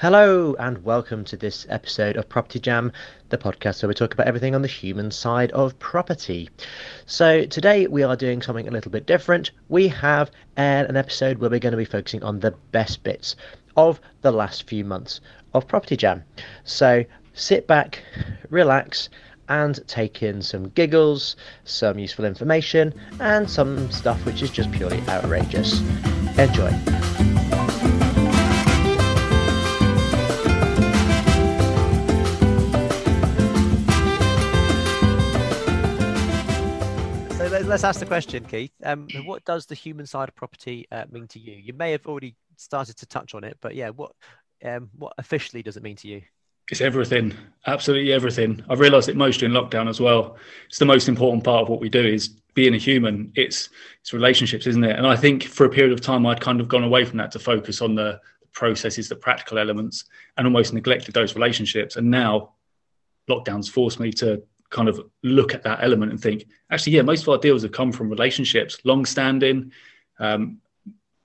Hello, and welcome to this episode of Property Jam, the podcast where we talk about everything on the human side of property. So, today we are doing something a little bit different. We have an episode where we're going to be focusing on the best bits of the last few months of Property Jam. So, sit back, relax, and take in some giggles, some useful information, and some stuff which is just purely outrageous. Enjoy. Let's ask the question, Keith. Um, what does the human side of property uh, mean to you? You may have already started to touch on it, but yeah, what um, what officially does it mean to you? It's everything, absolutely everything. I've realised it most in lockdown as well. It's the most important part of what we do is being a human. It's it's relationships, isn't it? And I think for a period of time, I'd kind of gone away from that to focus on the processes, the practical elements, and almost neglected those relationships. And now, lockdowns forced me to kind of look at that element and think, actually, yeah, most of our deals have come from relationships, long standing, um,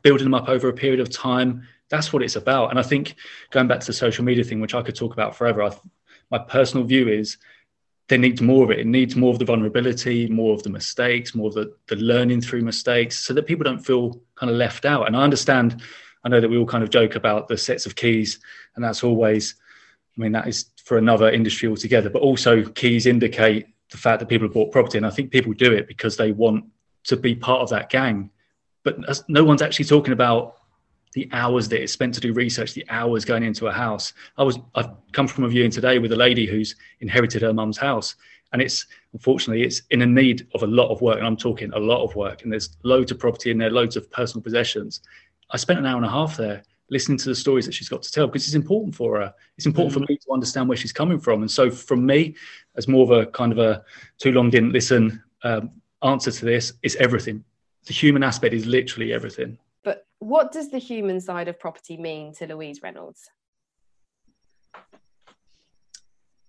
building them up over a period of time. That's what it's about. And I think going back to the social media thing, which I could talk about forever, I, my personal view is there needs more of it. It needs more of the vulnerability, more of the mistakes, more of the, the learning through mistakes so that people don't feel kind of left out. And I understand, I know that we all kind of joke about the sets of keys, and that's always, I mean, that is for another industry altogether. But also, keys indicate the fact that people have bought property, and I think people do it because they want to be part of that gang. But no one's actually talking about the hours that it's spent to do research, the hours going into a house. I was I've come from a viewing today with a lady who's inherited her mum's house, and it's unfortunately it's in a need of a lot of work, and I'm talking a lot of work. And there's loads of property in there, loads of personal possessions. I spent an hour and a half there listening to the stories that she's got to tell because it's important for her. It's important mm-hmm. for me to understand where she's coming from. And so, from me, as more of a kind of a too long didn't listen um, answer to this, it's everything. The human aspect is literally everything. But what does the human side of property mean to Louise Reynolds?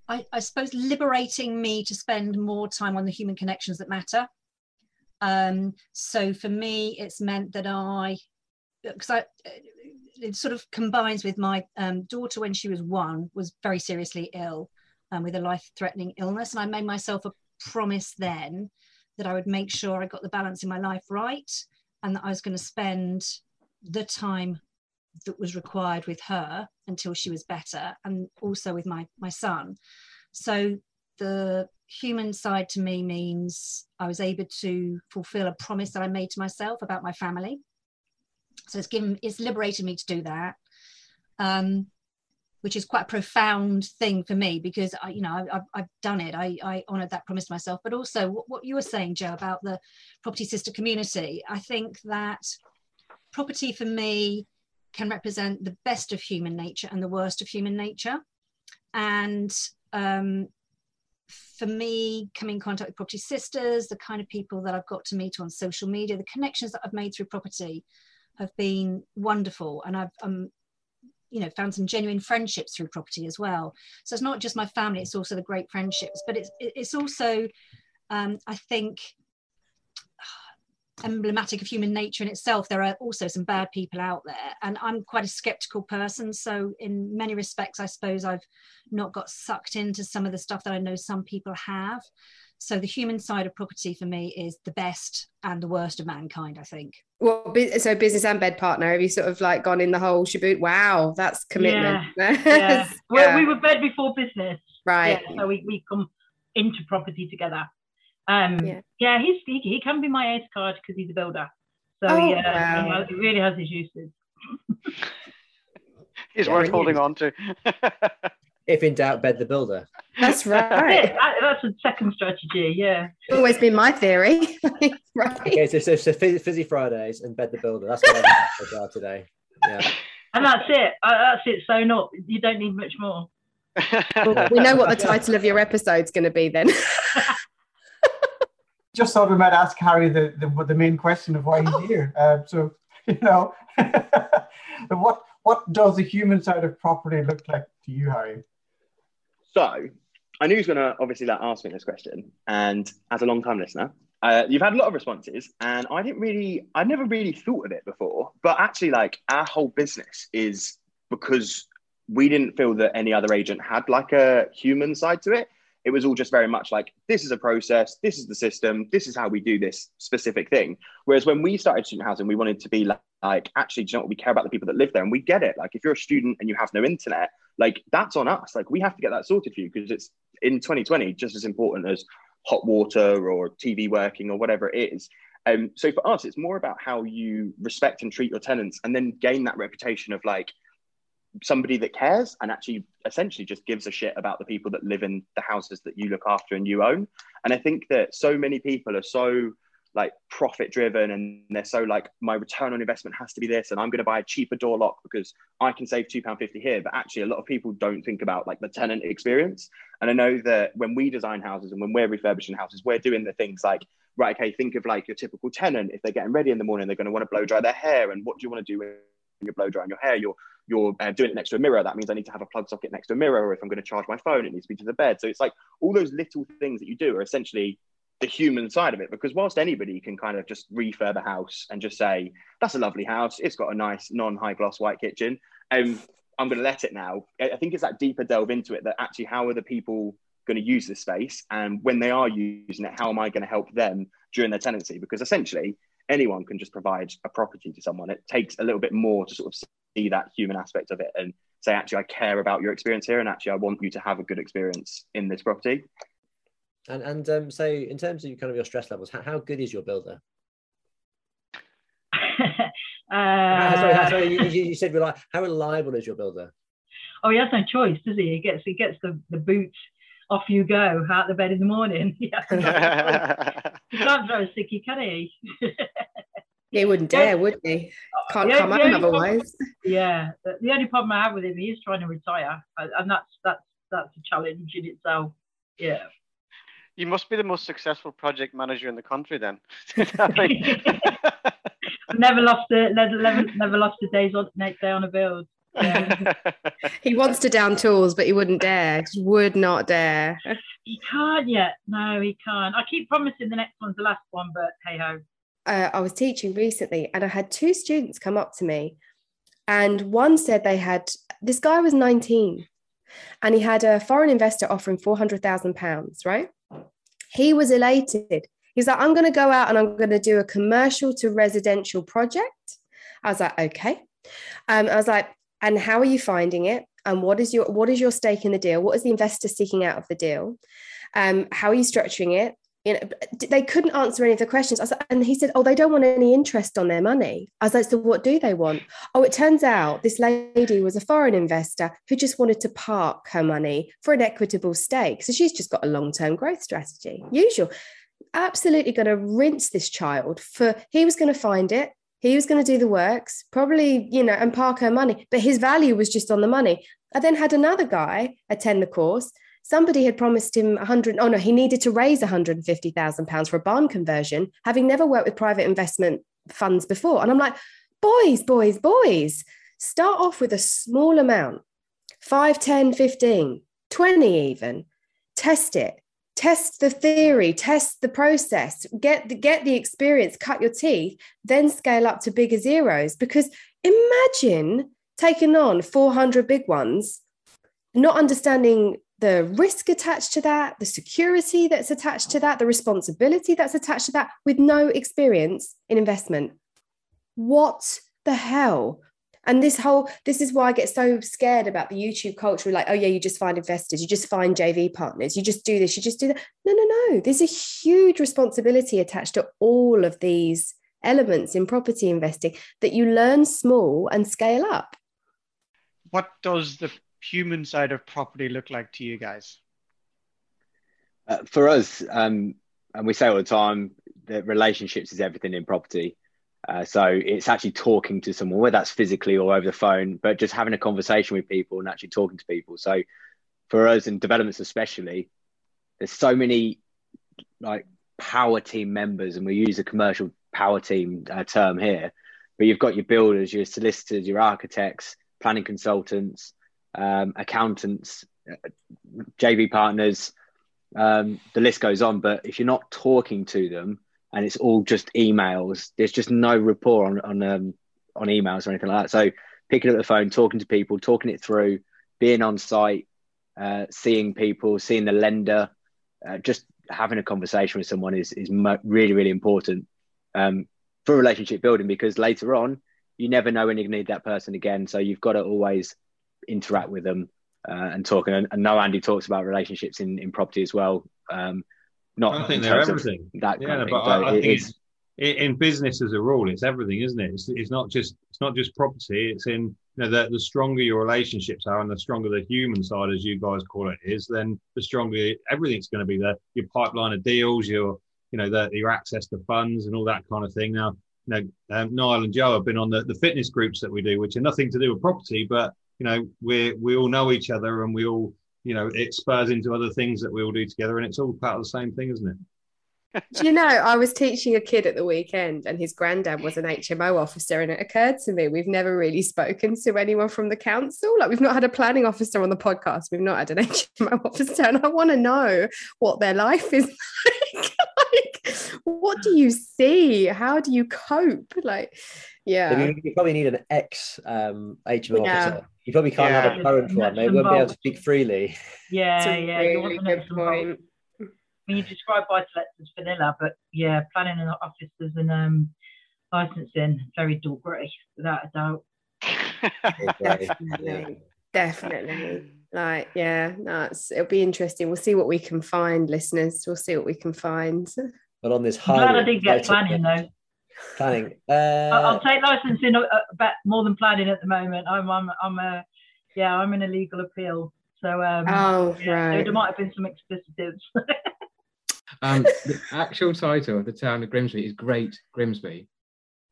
I, I suppose liberating me to spend more time on the human connections that matter. Um, so for me, it's meant that I, because I, it sort of combines with my um, daughter when she was one was very seriously ill um, with a life-threatening illness, and I made myself a promise then that I would make sure I got the balance in my life right, and that I was going to spend the time that was required with her until she was better, and also with my my son. So the human side to me means I was able to fulfill a promise that I made to myself about my family so it's given, it's liberated me to do that. Um, which is quite a profound thing for me because I, you know, I, have done it. I, I honoured that promise to myself. But also, what, what you were saying, Joe, about the property sister community, I think that property for me can represent the best of human nature and the worst of human nature. And um, for me, coming in contact with property sisters, the kind of people that I've got to meet on social media, the connections that I've made through property have been wonderful. And I've um, you know found some genuine friendships through property as well. So it's not just my family it's also the great friendships. But it's it's also um, I think emblematic of human nature in itself there are also some bad people out there and i'm quite a skeptical person so in many respects i suppose i've not got sucked into some of the stuff that i know some people have so the human side of property for me is the best and the worst of mankind, I think. Well, so business and bed partner, have you sort of like gone in the whole shaboot? Wow, that's commitment. Yeah. yeah. yeah. Well, we were bed before business. Right. Yeah, so we, we come into property together. Um, yeah. yeah, he's he, he can be my ace card because he's a builder. So oh, yeah, wow. he, really has his uses. he's worth holding on to. if in doubt, bed the builder. That's right. That's a second strategy. Yeah. Always been my theory. right. Okay, so, so, so Fizzy Fridays and bed the builder. That's what I'm about today. Yeah. And that's it. Uh, that's it. So not. You don't need much more. Well, we know what the title of your episode's going to be then. Just thought we might ask Harry the, the, the main question of why he's here. Uh, so, you know, what what does the human side of property look like to you, Harry? So I knew he was going to obviously like ask me this question, and as a long time listener, uh, you've had a lot of responses, and I didn't really, I never really thought of it before. But actually, like our whole business is because we didn't feel that any other agent had like a human side to it. It was all just very much like this is a process, this is the system, this is how we do this specific thing. Whereas when we started student housing, we wanted to be like, like actually, do you know what? We care about the people that live there, and we get it. Like if you're a student and you have no internet, like that's on us. Like we have to get that sorted for you because it's in 2020 just as important as hot water or TV working or whatever it is. Um, so for us, it's more about how you respect and treat your tenants and then gain that reputation of like somebody that cares and actually essentially just gives a shit about the people that live in the houses that you look after and you own. And I think that so many people are so like profit driven and they're so like my return on investment has to be this and i'm going to buy a cheaper door lock because i can save £2.50 here. But actually a lot of people don't think about like the tenant experience. And i know that when we design houses and when we're refurbishing houses we're doing the things like right okay think of like your typical tenant. If they're getting ready in the morning they're going to want to blow dry their hair. And what do you want to do when you're blow drying your hair? You're you're uh, doing it next to a mirror that means i need to have a plug socket next to a mirror or if i'm going to charge my phone it needs to be to the bed. So it's like all those little things that you do are essentially the human side of it because whilst anybody can kind of just refurb a house and just say that's a lovely house it's got a nice non-high gloss white kitchen um, i'm going to let it now i think it's that deeper delve into it that actually how are the people going to use this space? And when they are using it how am i going to help them during their tenancy? Because essentially anyone can just provide a property to someone. It takes a little bit more to sort of see that human aspect of it and say actually i care about your experience here and actually i want you to have a good experience in this property and and um, so in terms of kind of your stress levels, how, how good is your builder? uh, sorry, sorry you, you, said rely, how reliable is your builder? Oh, he has no choice, does he? He gets he gets the, the boot. Off you go out the bed in the morning. he can't throw a sticky, can he? He wouldn't dare, would they? Uh, can't yeah, come home otherwise. Problem, yeah, the, the only problem I have with him, he is trying to retire, and that's that's that's a challenge in itself. Yeah. You must be the most successful project manager in the country, then. never lost a never, never lost a day's on next day on a build. Yeah. he wants to down tools, but he wouldn't dare. Just would not dare. He can't yet. No, he can't. I keep promising the next one's the last one, but hey ho. Uh, I was teaching recently, and I had two students come up to me, and one said they had this guy was 19, and he had a foreign investor offering 400,000 pounds, right? He was elated. He's like, I'm going to go out and I'm going to do a commercial to residential project. I was like, okay. Um, I was like, and how are you finding it? And what is your what is your stake in the deal? What is the investor seeking out of the deal? Um, how are you structuring it? You know, they couldn't answer any of the questions. Like, and he said, Oh, they don't want any interest on their money. I was like, So what do they want? Oh, it turns out this lady was a foreign investor who just wanted to park her money for an equitable stake. So she's just got a long term growth strategy. Usual. Absolutely going to rinse this child for he was going to find it. He was going to do the works, probably, you know, and park her money. But his value was just on the money. I then had another guy attend the course somebody had promised him 100 oh no he needed to raise 150,000 pounds for a barn conversion having never worked with private investment funds before. And I'm like boys boys boys start off with a small amount 5 10 15 20 even. Test it. Test the theory. Test the process. Get the, get the experience. Cut your teeth. Then scale up to bigger zeros. Because imagine taking on 400 big ones not understanding the risk attached to that, the security that's attached to that, the responsibility that's attached to that with no experience in investment. What the hell? And this whole, this is why I get so scared about the YouTube culture. Like, oh yeah, you just find investors, you just find JV partners, you just do this, you just do that. No, no, no. There's a huge responsibility attached to all of these elements in property investing that you learn small and scale up. What does the human side of property look like to you guys? Uh, for us, um, and we say all the time that relationships is everything in property. Uh, so it's actually talking to someone, whether that's physically or over the phone, but just having a conversation with people and actually talking to people. So for us in developments, especially, there's so many like power team members, and we use a commercial power team uh, term here. But you've got your builders, your solicitors, your architects, planning consultants, um, accountants, uh, JV partners, um, the list goes on. But if you're not talking to them and it's all just emails, there's just no rapport on on um, on emails or anything like that. So picking up the phone, talking to people, talking it through, being on site, uh, seeing people, seeing the lender, uh, just having a conversation with someone is is mo- really really important um, for relationship building because later on you never know when to need that person again. So you've got to always interact with them uh, and talk. And I know Andy talks about relationships in, in property as well. Um, not I think they're everything. That yeah, but I, I think it's, in business as a rule, it's everything, isn't it? It's, it's not just it's not just property. It's in you know the, the stronger your relationships are, and the stronger the human side, as you guys call it, is. Then the stronger everything's going to be. There, your pipeline of deals, your you know the, your access to funds, and all that kind of thing. Now, you know, um, Niall and Joe have been on the, the fitness groups that we do, which are nothing to do with property, but you know we we all know each other, and we all you know it spurs into other things that we all do together, and it's all part of the same thing, isn't it? Do you know, I was teaching a kid at the weekend and his granddad was an HMO officer. And it occurred to me, we've never really spoken to anyone from the council. Like, we've not had a planning officer on the podcast. We've not had an HMO officer. And I want to know what their life is like. like, what do you see? How do you cope? Like, yeah. You, probably need an ex um, HMO yeah. officer. You probably can't yeah. have a current one. They won't be able to speak freely. Yeah, yeah. Really you want good point mean, you describe buy-to-lets as vanilla, but yeah, planning and officers and um, licensing very dull grey, without a doubt. definitely, definitely. Like, yeah, that's it'll be interesting. We'll see what we can find, listeners. We'll see what we can find. But on this high, glad I didn't get planning though. Planning. Uh, I'll take licensing a, bit more than planning at the moment. I'm, I'm, I'm a, yeah, I'm in a legal appeal. So, um, oh, yeah, right. So there might have been some explicitives. Um, the actual title of the town of Grimsby is Great Grimsby.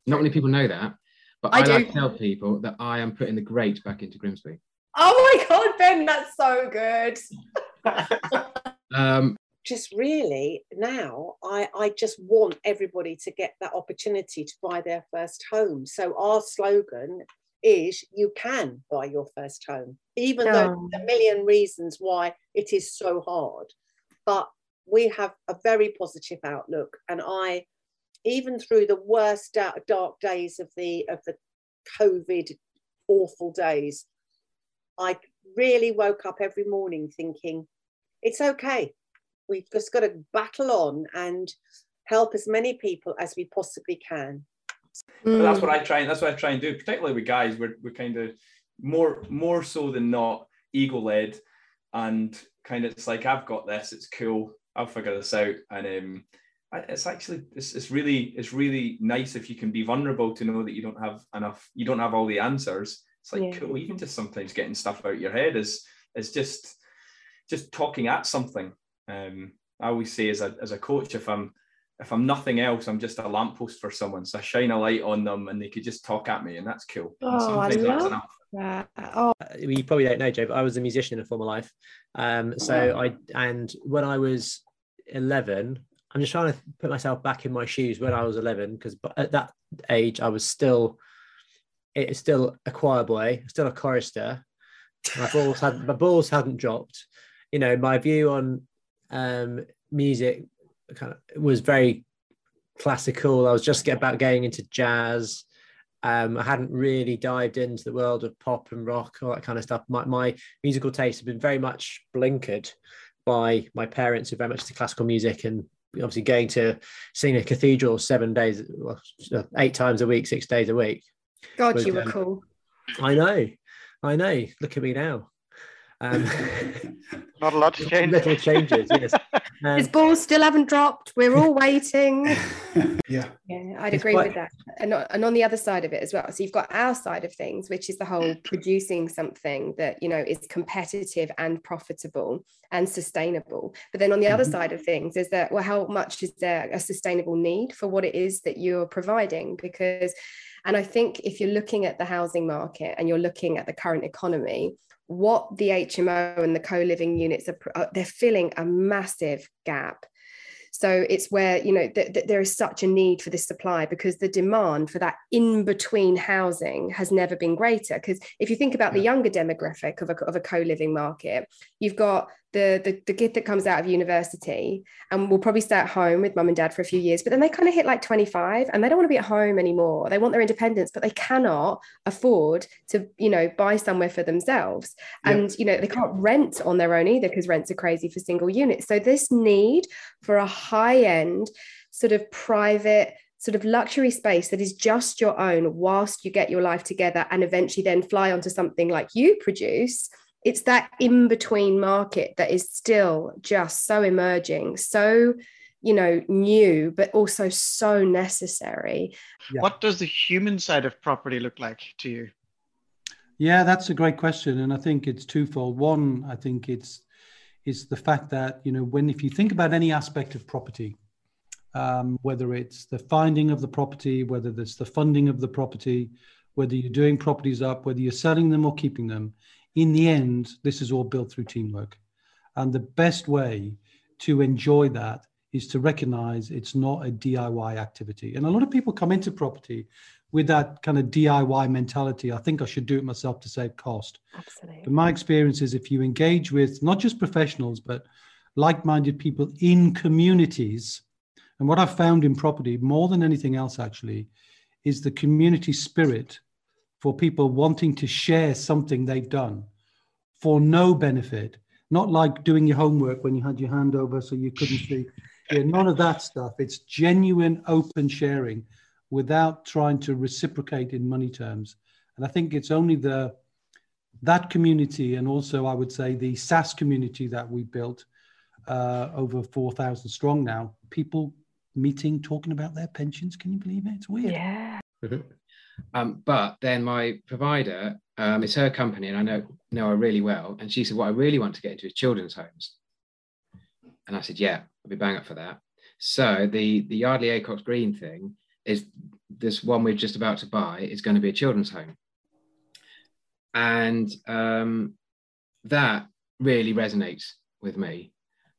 Not many people know that, but I, I like to tell people that I am putting the great back into Grimsby. Oh my God, Ben, that's so good. um, just really now, I, I just want everybody to get that opportunity to buy their first home. So our slogan is you can buy your first home, even though a million reasons why it is so hard. But we have a very positive outlook. And I, even through the worst dark, dark days of the of the COVID awful days, I really woke up every morning thinking, it's okay. We've just got to battle on and help as many people as we possibly can. Mm. That's what I try and that's what I try and do, particularly with guys. We're we're kind of more more so than not ego led and kind of it's like I've got this, it's cool. I'll figure this out. And um, it's actually it's, it's really it's really nice if you can be vulnerable to know that you don't have enough, you don't have all the answers. It's like yeah. cool. Even just sometimes getting stuff out your head is is just just talking at something. Um, I always say as a as a coach, if I'm if I'm nothing else, I'm just a lamppost for someone. So I shine a light on them and they could just talk at me, and that's cool. Oh, I love that. Oh. Uh, you probably don't know, Joe, but I was a musician in a former life. Um, so oh. I and when I was 11, I'm just trying to put myself back in my shoes when I was 11, because at that age, I was still, it's still a choir boy, still a chorister. My balls had my balls hadn't dropped. You know, my view on um, music kind of was very classical. I was just about going into jazz. Um, I hadn't really dived into the world of pop and rock, all that kind of stuff. My, my musical taste had been very much blinkered by my parents who very much into classical music and obviously going to sing a cathedral seven days, well, eight times a week, six days a week. God, was, you were um, cool. I know, I know. Look at me now. Um, Not a lot to change. Little changes, yes. Um, His balls still haven't dropped. We're all waiting. yeah. Yeah, I'd agree quite... with that. And, and on the other side of it as well. So you've got our side of things, which is the whole producing something that, you know, is competitive and profitable and sustainable. But then on the mm-hmm. other side of things is that, well, how much is there a sustainable need for what it is that you're providing? Because and I think if you're looking at the housing market and you're looking at the current economy, what the HMO and the co-living units are, uh, they're filling a massive gap. So it's where you know th- th- there is such a need for this supply because the demand for that in-between housing has never been greater. Because if you think about the younger demographic of a, of a co-living market, you've got the, the the kid that comes out of university and will probably stay at home with mum and dad for a few years, but then they kind of hit like 25 and they don't want to be at home anymore. They want their independence, but they cannot afford to, you know, buy somewhere for themselves. And, you know, they can't rent on their own either because rents are crazy for single units. So this need for a high-end sort of private sort of luxury space that is just your own whilst you get your life together and eventually then fly onto something like you produce it's that in between market that is still just so emerging so you know new but also so necessary. Yeah. what does the human side of property look like to you? Yeah that's a great question and i think it's twofold. One i think it's it's the fact that you know when if you think about any aspect of property um, whether it's the finding of the property whether it's the funding of the property whether you're doing properties up whether you're selling them or keeping them in the end, this is all built through teamwork. And the best way to enjoy that is to recognize it's not a DIY activity. And a lot of people come into property with that kind of DIY mentality. I think I should do it myself to save cost. Absolutely. But my experience is if you engage with not just professionals, but like minded people in communities, and what I've found in property more than anything else actually is the community spirit for people wanting to share something they've done for no benefit, not like doing your homework when you had your hand over so you couldn't see. Yeah, none of that stuff. It's genuine open sharing without trying to reciprocate in money terms. And I think it's only the that community and also I would say the SSAS community that we built uh, over 4,000 strong now, people meeting, talking about their pensions. Can you believe it? It's weird. Yeah. Um, but then my provider, um, it's her company, and I know know her really well. And she said, "What I really want to get into is children's homes." And I said, "Yeah, I'll be bang up for that." So the the Yardley Acocks Green thing is this one we're just about to buy is going to be a children's home, and um, that really resonates with me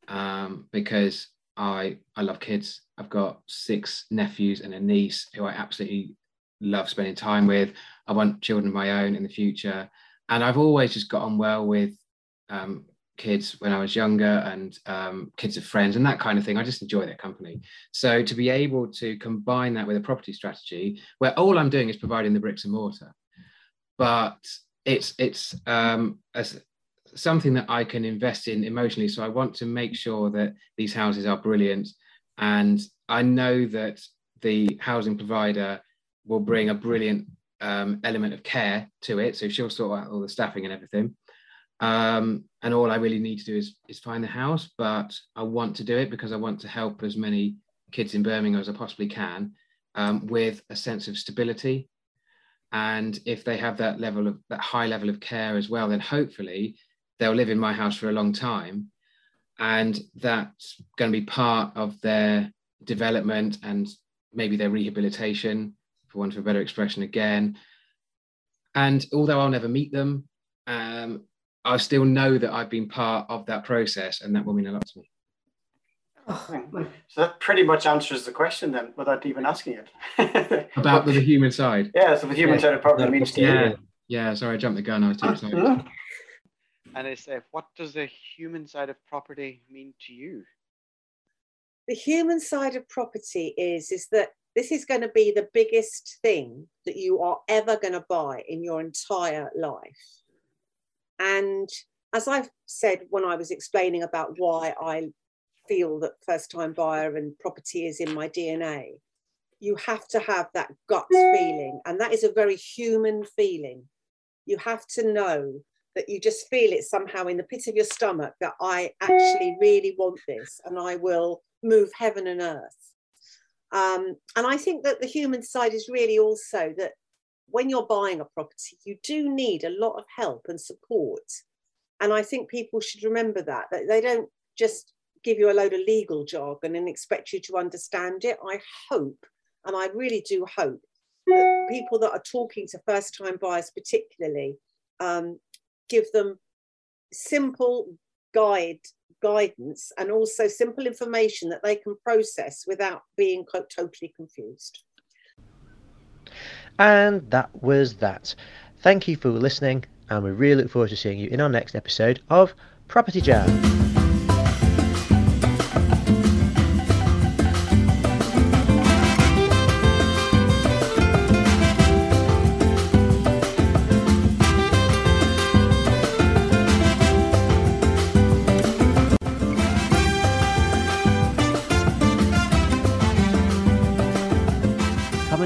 um, because I I love kids. I've got six nephews and a niece who I absolutely love spending time with. I want children of my own in the future. And I've always just got on well with um, kids when I was younger and um, kids of friends and that kind of thing. I just enjoy their company. So to be able to combine that with a property strategy where all I'm doing is providing the bricks and mortar, but it's it's um, as something that I can invest in emotionally. So I want to make sure that these houses are brilliant, and I know that the housing provider will bring a brilliant um, element of care to it. So she'll sort out all the staffing and everything. Um, and all I really need to do is, is find the house, but I want to do it because I want to help as many kids in Birmingham as I possibly can um, with a sense of stability. And if they have that level of that high level of care as well, then hopefully they'll live in my house for a long time. And that's going to be part of their development and maybe their rehabilitation for want of a better expression, again. And although I'll never meet them, um, I still know that I've been part of that process, and that will mean a lot to me. Oh, so that pretty much answers the question then, without even asking it. About the human side. Yeah, so the human yeah. side of property means to yeah. you. Yeah, sorry, I jumped the gun. I was too excited. And it's uh, what does the human side of property mean to you? The human side of property is is that this is going to be the biggest thing that you are ever going to buy in your entire life. And as I've said when I was explaining about why I feel that first time buyer and property is in my DNA, you have to have that gut feeling. And that is a very human feeling. You have to know that you just feel it somehow in the pit of your stomach that I actually really want this and I will move heaven and earth um, and I think that the human side is really also that when you're buying a property, you do need a lot of help and support. And I think people should remember that, that they don't just give you a load of legal jargon and expect you to understand it. I hope, and I really do hope, that people that are talking to first time buyers, particularly, um, give them simple guide guidance and also simple information that they can process without being totally confused. And that was that. Thank you for listening, and we really look forward to seeing you in our next episode of Property Jam.